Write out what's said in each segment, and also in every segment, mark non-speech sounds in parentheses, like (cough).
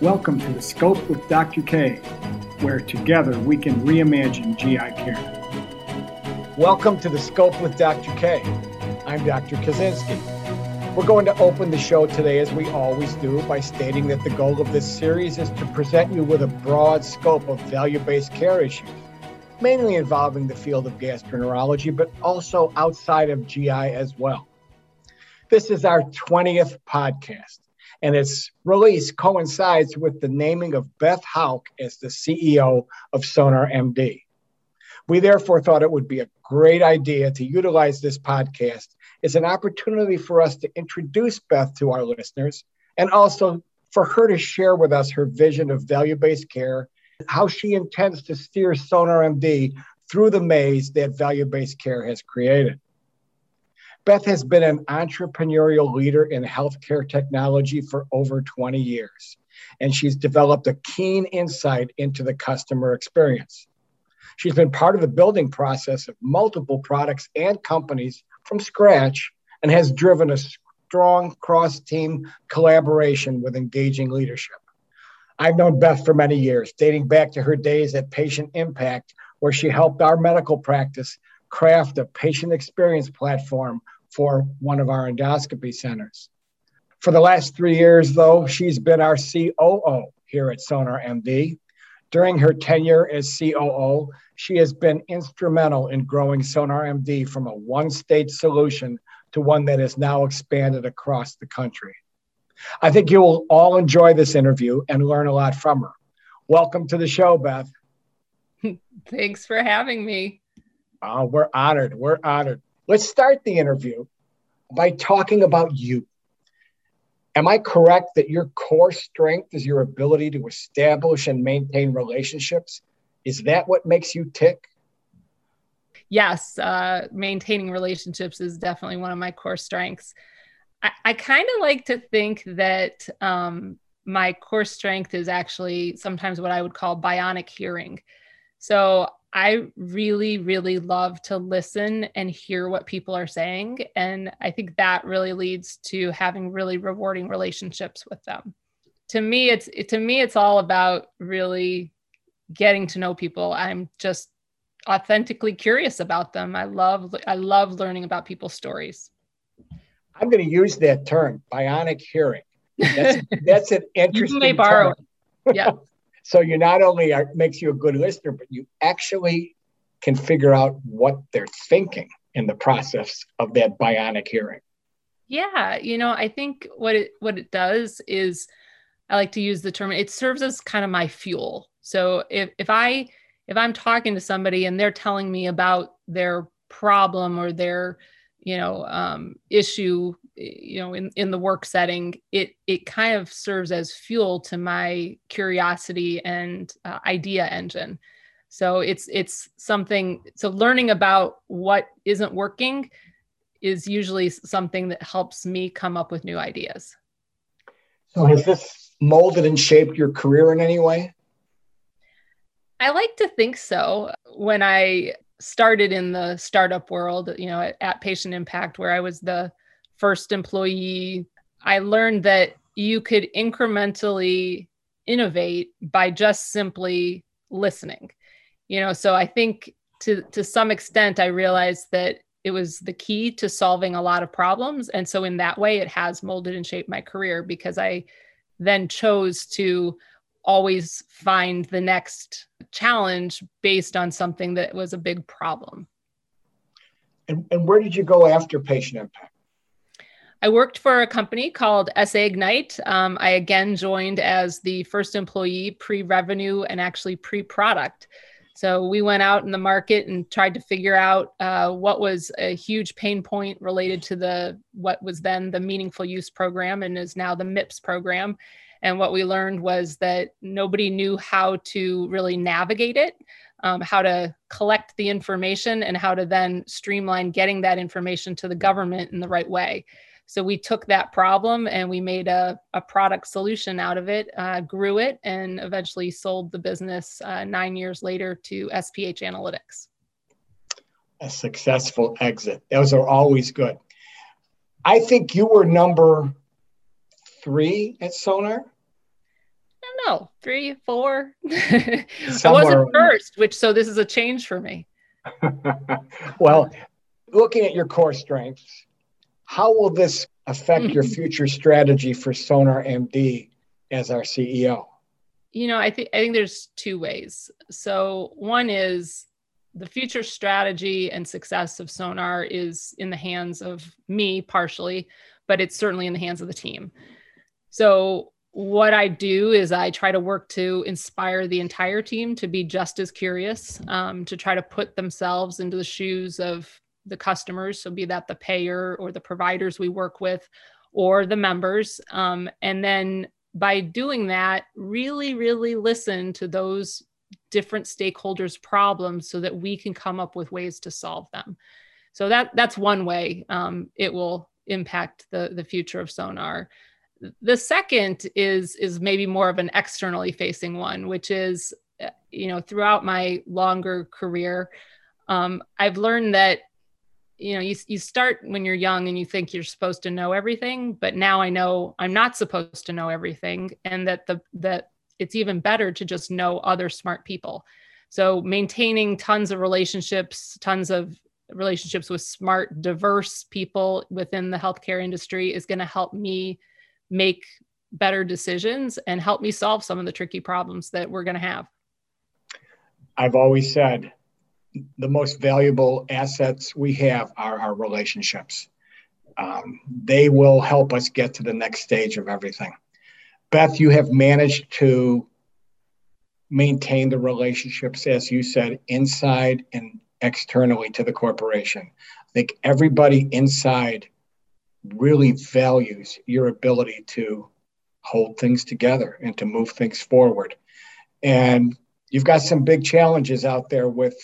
Welcome to the Scope with Dr. K, where together we can reimagine GI care. Welcome to the Scope with Dr. K. I'm Dr. Kosinski. We're going to open the show today, as we always do, by stating that the goal of this series is to present you with a broad scope of value based care issues, mainly involving the field of gastroenterology, but also outside of GI as well. This is our 20th podcast, and its release coincides with the naming of Beth Houck as the CEO of Sonar MD. We therefore thought it would be a great idea to utilize this podcast as an opportunity for us to introduce Beth to our listeners and also for her to share with us her vision of value based care, how she intends to steer Sonar MD through the maze that value based care has created. Beth has been an entrepreneurial leader in healthcare technology for over 20 years, and she's developed a keen insight into the customer experience. She's been part of the building process of multiple products and companies from scratch and has driven a strong cross team collaboration with engaging leadership. I've known Beth for many years, dating back to her days at Patient Impact, where she helped our medical practice craft a patient experience platform for one of our endoscopy centers. For the last three years, though, she's been our COO here at Sonar MD. During her tenure as COO, she has been instrumental in growing Sonar MD from a one state solution to one that is now expanded across the country. I think you will all enjoy this interview and learn a lot from her. Welcome to the show, Beth. (laughs) Thanks for having me. Oh, we're honored. We're honored. Let's start the interview by talking about you. Am I correct that your core strength is your ability to establish and maintain relationships? Is that what makes you tick? Yes, uh, maintaining relationships is definitely one of my core strengths. I, I kind of like to think that um, my core strength is actually sometimes what I would call bionic hearing. So I really, really love to listen and hear what people are saying. And I think that really leads to having really rewarding relationships with them. To me, it's it, to me, it's all about really getting to know people. I'm just authentically curious about them. I love I love learning about people's stories. I'm going to use that term, bionic hearing. That's, (laughs) that's an interesting. You may borrow. Term. Yeah. (laughs) So you not only are makes you a good listener, but you actually can figure out what they're thinking in the process of that bionic hearing. Yeah, you know, I think what it what it does is I like to use the term it serves as kind of my fuel. So if if I if I'm talking to somebody and they're telling me about their problem or their you know um, issue you know in, in the work setting it it kind of serves as fuel to my curiosity and uh, idea engine. So it's it's something so learning about what isn't working is usually something that helps me come up with new ideas. So has this molded and shaped your career in any way? I like to think so. When i started in the startup world you know at, at patient impact where i was the first employee, I learned that you could incrementally innovate by just simply listening. You know, so I think to to some extent I realized that it was the key to solving a lot of problems and so in that way it has molded and shaped my career because I then chose to always find the next challenge based on something that was a big problem. And, and where did you go after patient impact? I worked for a company called SA Ignite. Um, I again joined as the first employee pre revenue and actually pre product. So we went out in the market and tried to figure out uh, what was a huge pain point related to the what was then the meaningful use program and is now the MIPS program. And what we learned was that nobody knew how to really navigate it, um, how to collect the information, and how to then streamline getting that information to the government in the right way. So we took that problem and we made a, a product solution out of it, uh, grew it, and eventually sold the business uh, nine years later to SPH Analytics. A successful exit. Those are always good. I think you were number three at Sonar. don't know, three, four. (laughs) I wasn't first, which so this is a change for me. (laughs) well, looking at your core strengths, how will this affect your (laughs) future strategy for Sonar MD as our CEO? You know, I think I think there's two ways. So one is the future strategy and success of Sonar is in the hands of me partially, but it's certainly in the hands of the team. So what I do is I try to work to inspire the entire team to be just as curious, um, to try to put themselves into the shoes of the customers. So, be that the payer or the providers we work with or the members. Um, and then by doing that, really, really listen to those different stakeholders' problems so that we can come up with ways to solve them. So that that's one way um, it will impact the the future of Sonar the second is is maybe more of an externally facing one which is uh, you know throughout my longer career um, i've learned that you know you, you start when you're young and you think you're supposed to know everything but now i know i'm not supposed to know everything and that the that it's even better to just know other smart people so maintaining tons of relationships tons of relationships with smart diverse people within the healthcare industry is going to help me make better decisions and help me solve some of the tricky problems that we're going to have. I've always said the most valuable assets we have are our relationships. Um, they will help us get to the next stage of everything. Beth, you have managed to maintain the relationships, as you said, inside and externally to the corporation. I think everybody inside really values your ability to hold things together and to move things forward. And you've got some big challenges out there with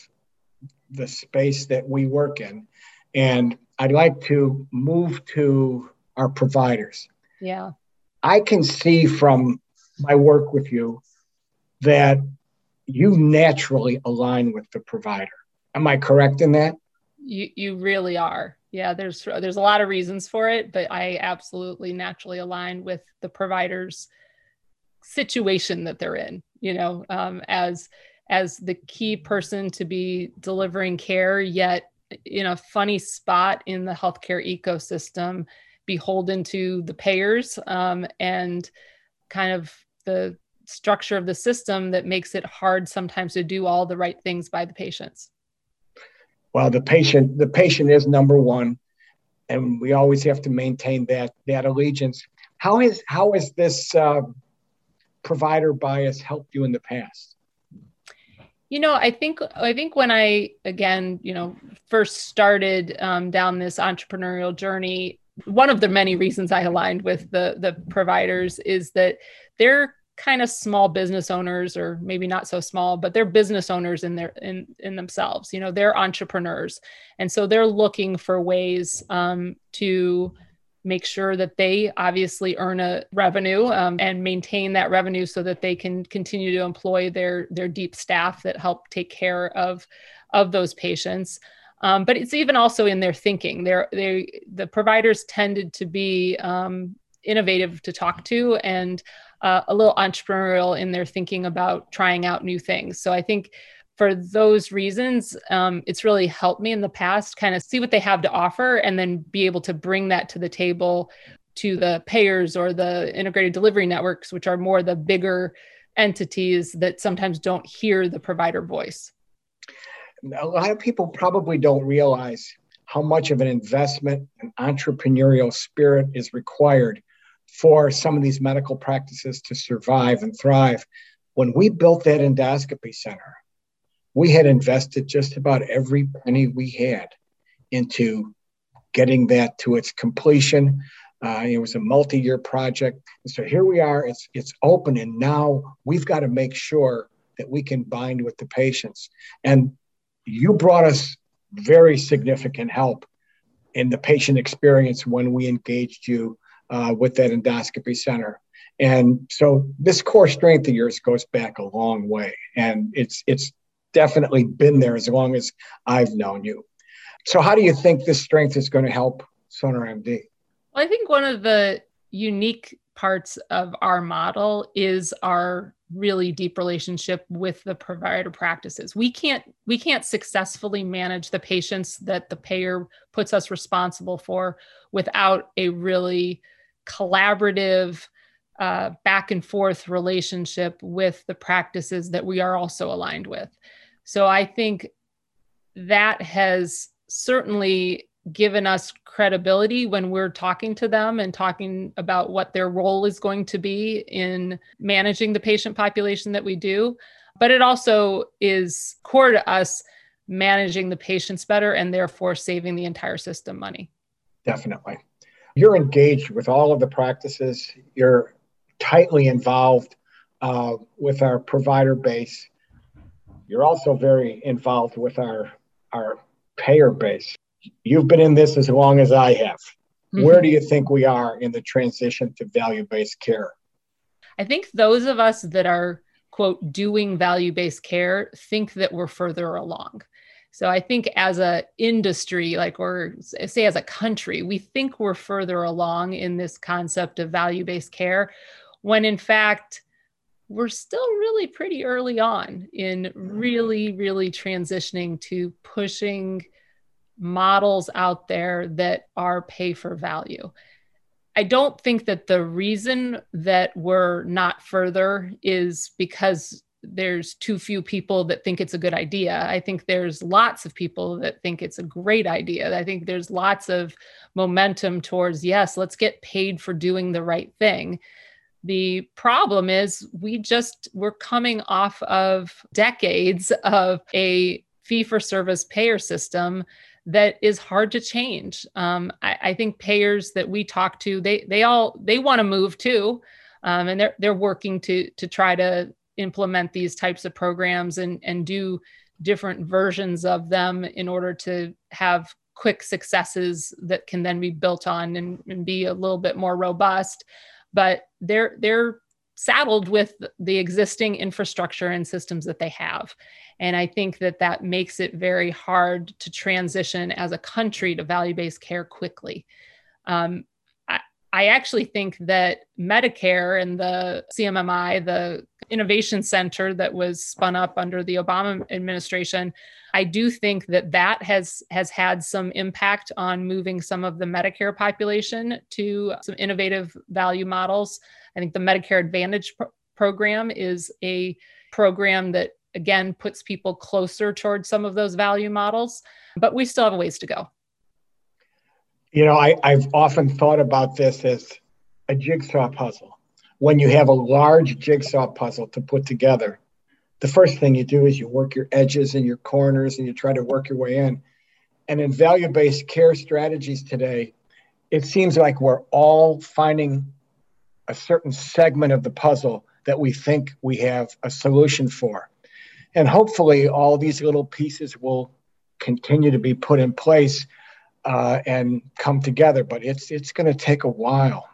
the space that we work in. And I'd like to move to our providers. Yeah. I can see from my work with you that you naturally align with the provider. Am I correct in that? You you really are yeah there's there's a lot of reasons for it but i absolutely naturally align with the providers situation that they're in you know um, as as the key person to be delivering care yet in a funny spot in the healthcare ecosystem beholden to the payers um, and kind of the structure of the system that makes it hard sometimes to do all the right things by the patients. Well the patient the patient is number one and we always have to maintain that that allegiance. How has how has this uh, provider bias helped you in the past you know i think i think when i again you know first started um, down this entrepreneurial journey one of the many reasons i aligned with the the providers is that they're kind of small business owners or maybe not so small but they're business owners in their in in themselves. You know they're entrepreneurs. And so they're looking for ways um, to make sure that they obviously earn a revenue um, and maintain that revenue so that they can continue to employ their their deep staff that help take care of of those patients um, but it's even also in their thinking they're they the providers tended to be um, innovative to talk to and uh, a little entrepreneurial in their thinking about trying out new things. So I think for those reasons, um, it's really helped me in the past kind of see what they have to offer and then be able to bring that to the table to the payers or the integrated delivery networks, which are more the bigger entities that sometimes don't hear the provider voice. A lot of people probably don't realize how much of an investment and entrepreneurial spirit is required for some of these medical practices to survive and thrive. When we built that endoscopy center, we had invested just about every penny we had into getting that to its completion. Uh, it was a multi-year project, and so here we are. It's it's open, and now we've got to make sure that we can bind with the patients. And you brought us very significant help in the patient experience when we engaged you uh, with that endoscopy center. And so this core strength of yours goes back a long way, and it's it's definitely been there as long as I've known you. So how do you think this strength is going to help Sonar MD? Well, I think one of the unique parts of our model is our really deep relationship with the provider practices we can't we can't successfully manage the patients that the payer puts us responsible for without a really collaborative uh, back and forth relationship with the practices that we are also aligned with so i think that has certainly given us credibility when we're talking to them and talking about what their role is going to be in managing the patient population that we do. But it also is core to us managing the patients better and therefore saving the entire system money. Definitely. You're engaged with all of the practices, you're tightly involved uh, with our provider base. You're also very involved with our, our payer base you've been in this as long as I have. Mm-hmm. Where do you think we are in the transition to value based care? I think those of us that are, quote, doing value based care think that we're further along. So I think as a industry, like or say as a country, we think we're further along in this concept of value-based care, when in fact we're still really pretty early on in mm-hmm. really, really transitioning to pushing models out there that are pay for value. I don't think that the reason that we're not further is because there's too few people that think it's a good idea. I think there's lots of people that think it's a great idea. I think there's lots of momentum towards, yes, let's get paid for doing the right thing. The problem is we just we're coming off of decades of a fee for service payer system that is hard to change. Um, I, I, think payers that we talk to, they they all they want to move too, um, and they're they're working to to try to implement these types of programs and and do different versions of them in order to have quick successes that can then be built on and, and be a little bit more robust. But they're they're saddled with the existing infrastructure and systems that they have. And I think that that makes it very hard to transition as a country to value based care quickly. Um, I, actually think that Medicare and the CMMI, the innovation center that was spun up under the Obama administration, I do think that that has has had some impact on moving some of the Medicare population to some innovative value models. I think the Medicare Advantage pro- program is a program that again puts people closer towards some of those value models, but we still have a ways to go. You know, I, I've often thought about this as a jigsaw puzzle. When you have a large jigsaw puzzle to put together, the first thing you do is you work your edges and your corners and you try to work your way in. And in value based care strategies today, it seems like we're all finding a certain segment of the puzzle that we think we have a solution for. And hopefully, all these little pieces will continue to be put in place uh, and come together, but it's, it's going to take a while.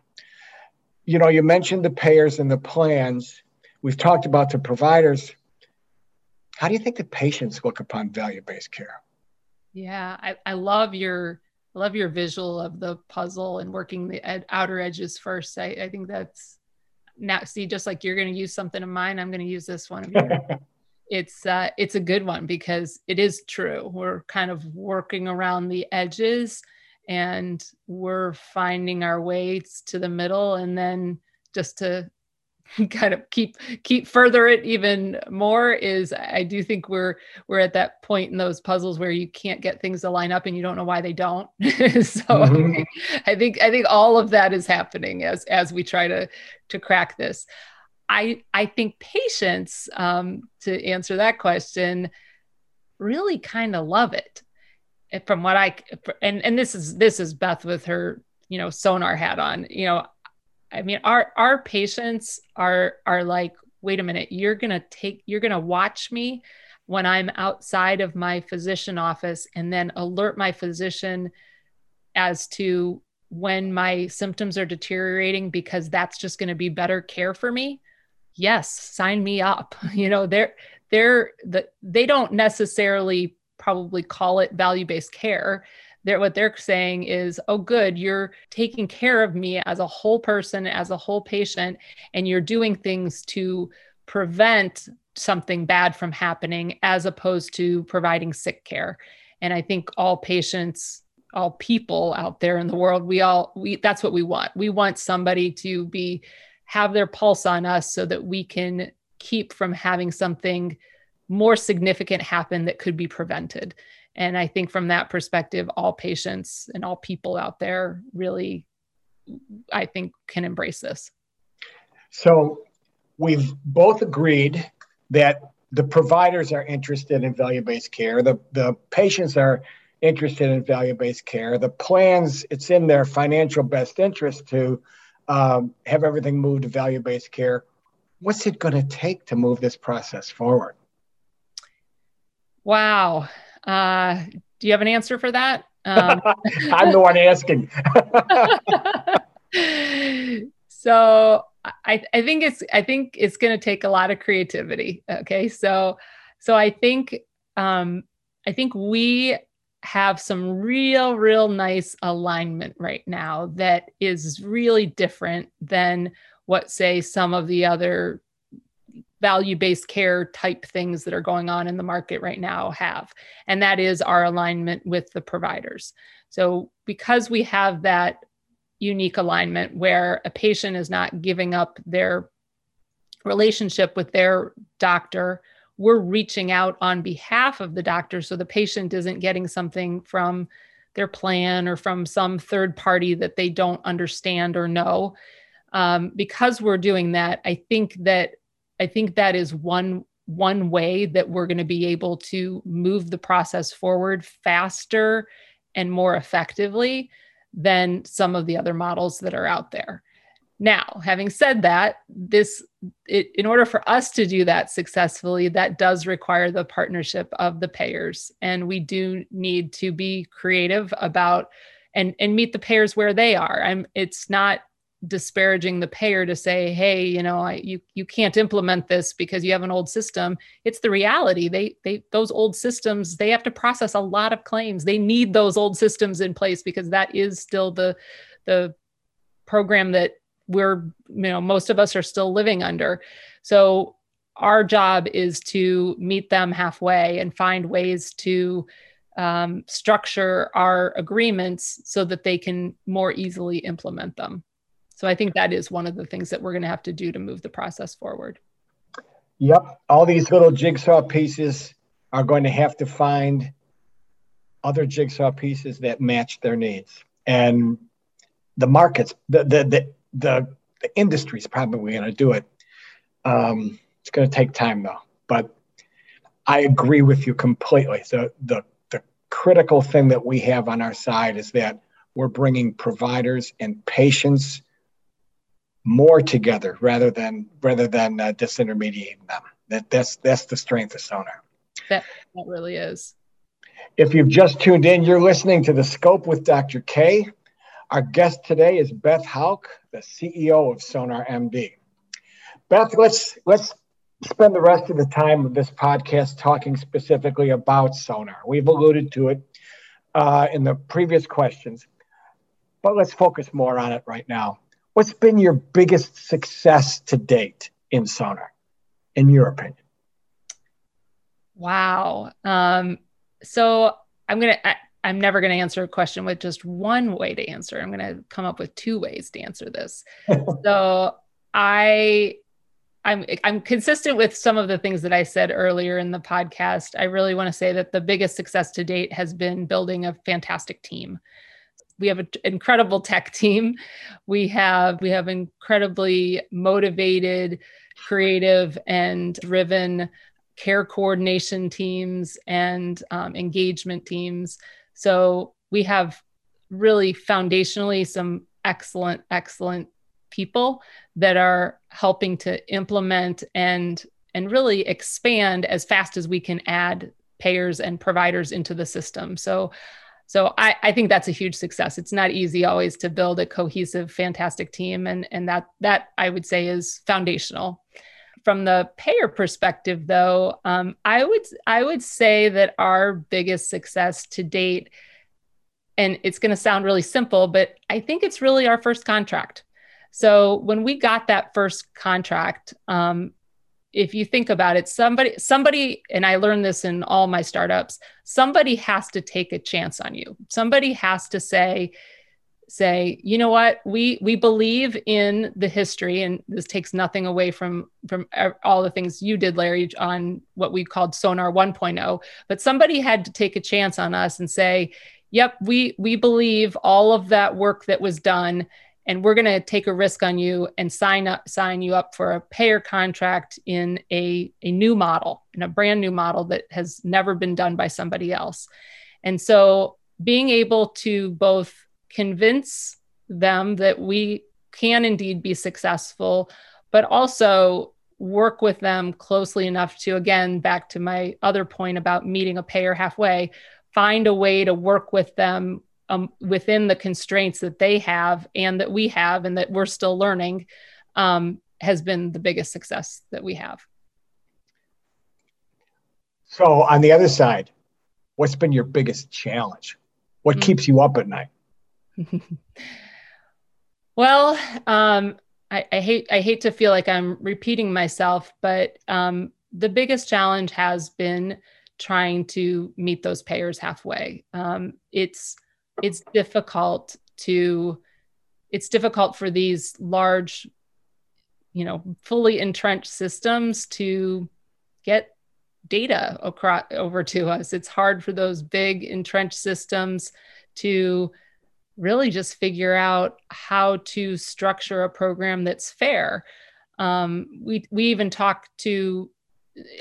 You know, you mentioned the payers and the plans. We've talked about the providers. How do you think the patients look upon value based care? Yeah, I, I love your I love your visual of the puzzle and working the ed- outer edges first. I, I think that's now see just like you're going to use something of mine, I'm going to use this one of yours. (laughs) it's uh, it's a good one because it is true. We're kind of working around the edges and we're finding our ways to the middle and then just to (laughs) kind of keep keep further it even more is I do think we're we're at that point in those puzzles where you can't get things to line up and you don't know why they don't. (laughs) so mm-hmm. I, think, I think I think all of that is happening as as we try to to crack this. I I think patients um, to answer that question really kind of love it. From what I and and this is this is Beth with her you know sonar hat on. You know I mean, our our patients are are like, wait a minute, you're gonna take, you're gonna watch me when I'm outside of my physician office, and then alert my physician as to when my symptoms are deteriorating because that's just going to be better care for me yes sign me up. (laughs) You know they're they're the they don't necessarily probably call it value based care. They're what they're saying is oh good you're taking care of me as a whole person as a whole patient and you're doing things to prevent something bad from happening as opposed to providing sick care. And i think all patients all people out there in the world we all we that's what we want. We want somebody to be have their pulse on us so that we can keep from having something more significant happen that could be prevented. And I think from that perspective, all patients and all people out there really, I think, can embrace this. So we've both agreed that the providers are interested in value based care, the, the patients are interested in value based care, the plans, it's in their financial best interest to um, have everything moved to value based care. What's it going to take to move this process forward? Wow. Uh, do you have an answer for that? Um, (laughs) I'm the one asking. (laughs) so I, I think it's I think it's going to take a lot of creativity. Okay, so so I think um, I think we have some real real nice alignment right now that is really different than what say some of the other value based care type things that are going on in the market right now have. And that is our alignment with the providers. So, because we have that unique alignment where a patient is not giving up their relationship with their doctor, we're reaching out on behalf of the doctor so the patient isn't getting something from their plan or from some third party that they don't understand or know. Um, because we're doing that, I think that I think that is one one way that we're going to be able to move the process forward faster and more effectively than some of the other models that are out there. Now, having said that, this it, in order for us to do that successfully, that does require the partnership of the payers, and we do need to be creative about and and meet the payers where they are. I'm. It's not disparaging the payer to say hey you know I, you you can't implement this because you have an old system it's the reality they they those old systems they have to process a lot of claims they need those old systems in place because that is still the the program that we're you know most of us are still living under so our job is to meet them halfway and find ways to um, structure our agreements so that they can more easily implement them so I think that is one of the things that we're going to have to do to move the process forward. Yep. All these little jigsaw pieces are going to have to find other jigsaw pieces that match their needs. And the markets, the the the, the, the industry is probably going to do it. Um, it's going to take time though. But I agree with you completely. The the the critical thing that we have on our side is that we're bringing providers and patients more together rather than rather than uh, disintermediating them. That that's that's the strength of Sonar. That that really is. If you've just tuned in, you're listening to the Scope with Dr. K. Our guest today is Beth Houck, the CEO of Sonar MD. Beth, let's let's spend the rest of the time of this podcast talking specifically about Sonar. We've alluded to it uh, in the previous questions, but let's focus more on it right now. What's been your biggest success to date in Sonar, in your opinion? Wow. Um, so I'm gonna. I, I'm never going to answer a question with just one way to answer. I'm going to come up with two ways to answer this. (laughs) so I I'm I'm consistent with some of the things that I said earlier in the podcast. I really want to say that the biggest success to date has been building a fantastic team we have an incredible tech team. We have we have incredibly motivated, creative, and driven care coordination teams and um, engagement teams. So we have really foundationally some excellent, excellent people that are helping to implement and and really expand as fast as we can add payers and providers into the system. So so I, I think that's a huge success. It's not easy always to build a cohesive, fantastic team, and and that that I would say is foundational. From the payer perspective, though, um, I would I would say that our biggest success to date And it's going to sound really simple, but I think it's really our first contract. So when we got that first contract, um, if you think about it, somebody, somebody, and I learned this in all my startups, somebody has to take a chance on you. Somebody has to say, say you know what? We we believe in the history and this takes nothing away from from all the things you did larry on what we called sonar 1.0 but somebody had to take a chance on us and say yep we we believe all of that work that was done and we're going to take a risk on you and sign up sign you up for a payer contract in a, a new model in a brand new model that has never been done by somebody else. And so being able to both convince them that we can indeed be successful, but also work with them closely enough to, again, back to my other point about meeting a payer halfway, find a way to work with them um, within the constraints that they have and that we have and that we're still learning um, has been the biggest success that we have. So, on the other side, what's been your biggest challenge? What mm-hmm. keeps you up at night? (laughs) well, um, I, I, hate I hate to feel like I'm repeating myself, but um, the biggest challenge has been trying to meet those payers halfway. Um, it's it's difficult to it's difficult for these large, you know, fully entrenched systems to get data across over to us. It's hard for those big entrenched systems to really just figure out how to structure a program that's fair. Um, we we even talk to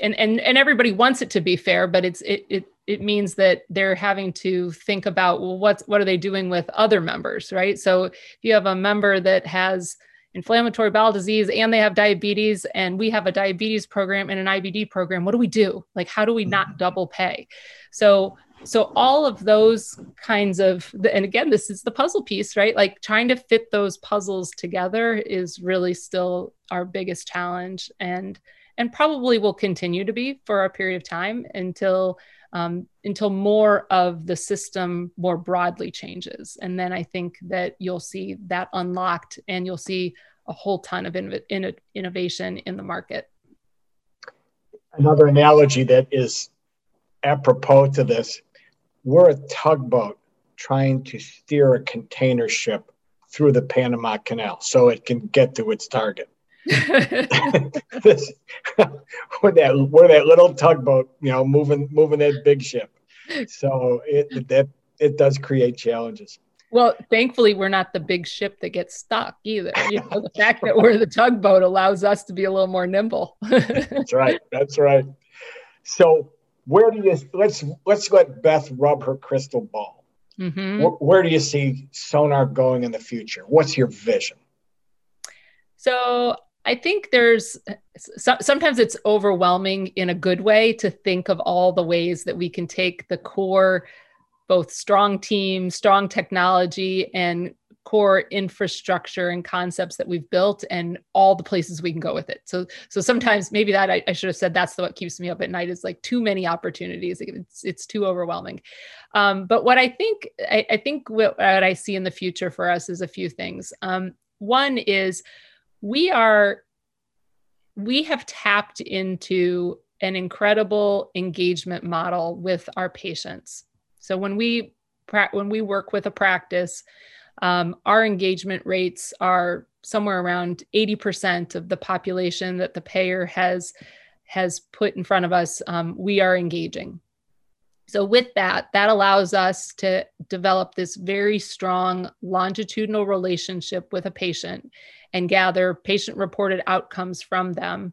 and and and everybody wants it to be fair, but it's it it it means that they're having to think about well what's what are they doing with other members, right? So if you have a member that has inflammatory bowel disease and they have diabetes and we have a diabetes program and an IBD program, what do we do? Like how do we not mm-hmm. double pay? So so all of those kinds of and again this is the puzzle piece right? Like trying to fit those puzzles together is really still our biggest challenge and and probably will continue to be for a period of time until um, until more of the system more broadly changes. And then i think that you'll see that unlocked and you'll see a whole ton of in, in, innovation in the market. Another analogy that is apropos to this we're a tugboat trying to steer a container ship through the Panama Canal so it can get to its target. (laughs) (laughs) this, we're that we're that little tugboat, you know, moving moving that big ship. So it that it does create challenges. Well, thankfully, we're not the big ship that gets stuck either. You know, the fact that we're the tugboat allows us to be a little more nimble. (laughs) That's right. That's right. So, where do you let's let's let Beth rub her crystal ball. Mm-hmm. Where, where do you see Sonar going in the future? What's your vision? So I think there's so, sometimes it's overwhelming in a good way to think of all the ways that we can take the core, both strong team, strong technology, and core infrastructure and concepts that we've built and all the places we can go with it. So so sometimes maybe that i, I should have said that's what keeps me up at night is like too many opportunities. It's it's too overwhelming. Um, but what i think I, I, think what, what i see in the future for us is a few things. Um, one is we are we have tapped into an incredible engagement model with our patients. So when we when we work with a practice um, our engagement rates are somewhere around 80% of the population that the payer has has put in front of us um, we are engaging. So with that that allows us to develop this very strong longitudinal relationship with a patient and gather patient reported outcomes from them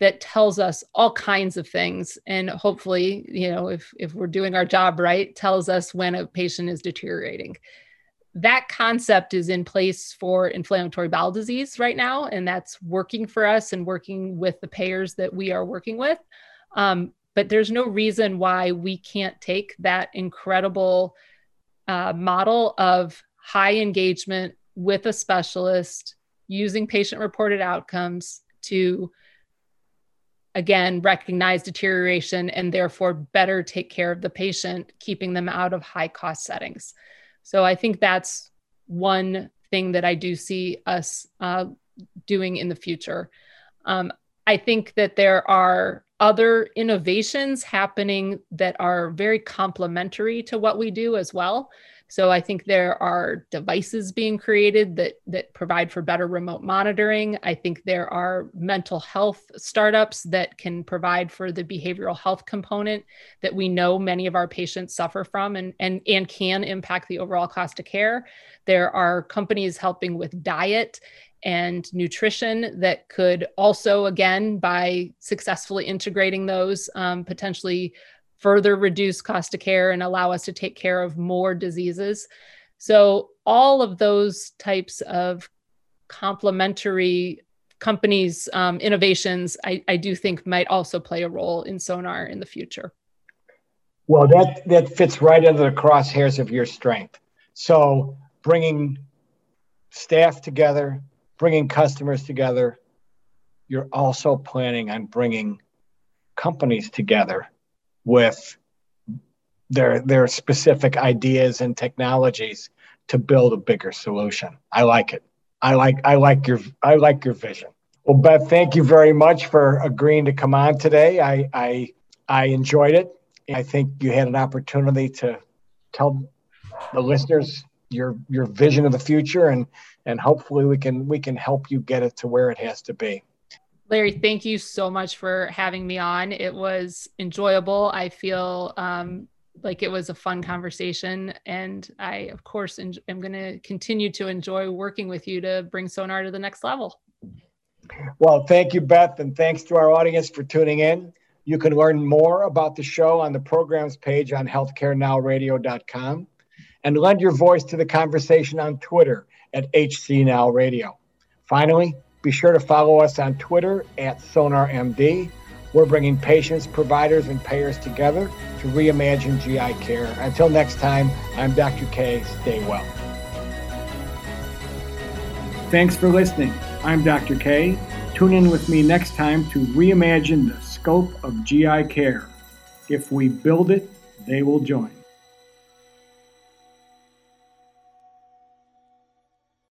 that tells us all kinds of things. And hopefully you know if if we're doing our job right tells us when a patient is deteriorating that concept is in place for inflammatory bowel disease right now, and that's working for us and working with the payers that we are working with. Um, but there's no reason why we can't take that incredible uh, model of high engagement with a specialist using patient reported outcomes to again recognize deterioration and therefore better take care of the patient keeping them out of high cost settings So I think that's one thing that I do see us uh, doing in the future. Um, I think that there are other innovations happening that are very complementary to what we do as well. So I think there are devices being created that that provide for better remote monitoring. I think there are mental health startups that can provide for the behavioral health component that we know many of our patients suffer from and and and can impact the overall cost of care. There are companies helping with diet and nutrition that could also again by successfully integrating those um, potentially further reduce cost of care and allow us to take care of more diseases. So, all of those types of complementary companies' um, innovations, I, I do think might also play a role in Sonar in the future. Well, that, that fits right under the crosshairs of your strength. So, bringing staff together, bringing customers together, you're also planning on bringing companies together with their their specific ideas and technologies to build a bigger solution. I like it. I like I like your I like your vision. Well, Beth, thank you very much for agreeing to come on today. I I I enjoyed it. I think you had an opportunity to tell the listeners your your vision of the future and and hopefully we can we can help you get it to where it has to be. Larry, thank you so much for having me on. It was enjoyable. I feel um, like it was a fun conversation. And I, of course, en- am going to continue to enjoy working with you to bring Sonar to the next level. Well, thank you, Beth. And thanks to our audience for tuning in. You can learn more about the show on the programs page on healthcarenowradio.com and lend your voice to the conversation on Twitter at HCNowRadio. Finally, be sure to follow us on Twitter at SonarMD. We're bringing patients, providers, and payers together to reimagine GI care. Until next time, I'm Dr. K. Stay well. Thanks for listening. I'm Dr. K. Tune in with me next time to reimagine the scope of GI care. If we build it, they will join.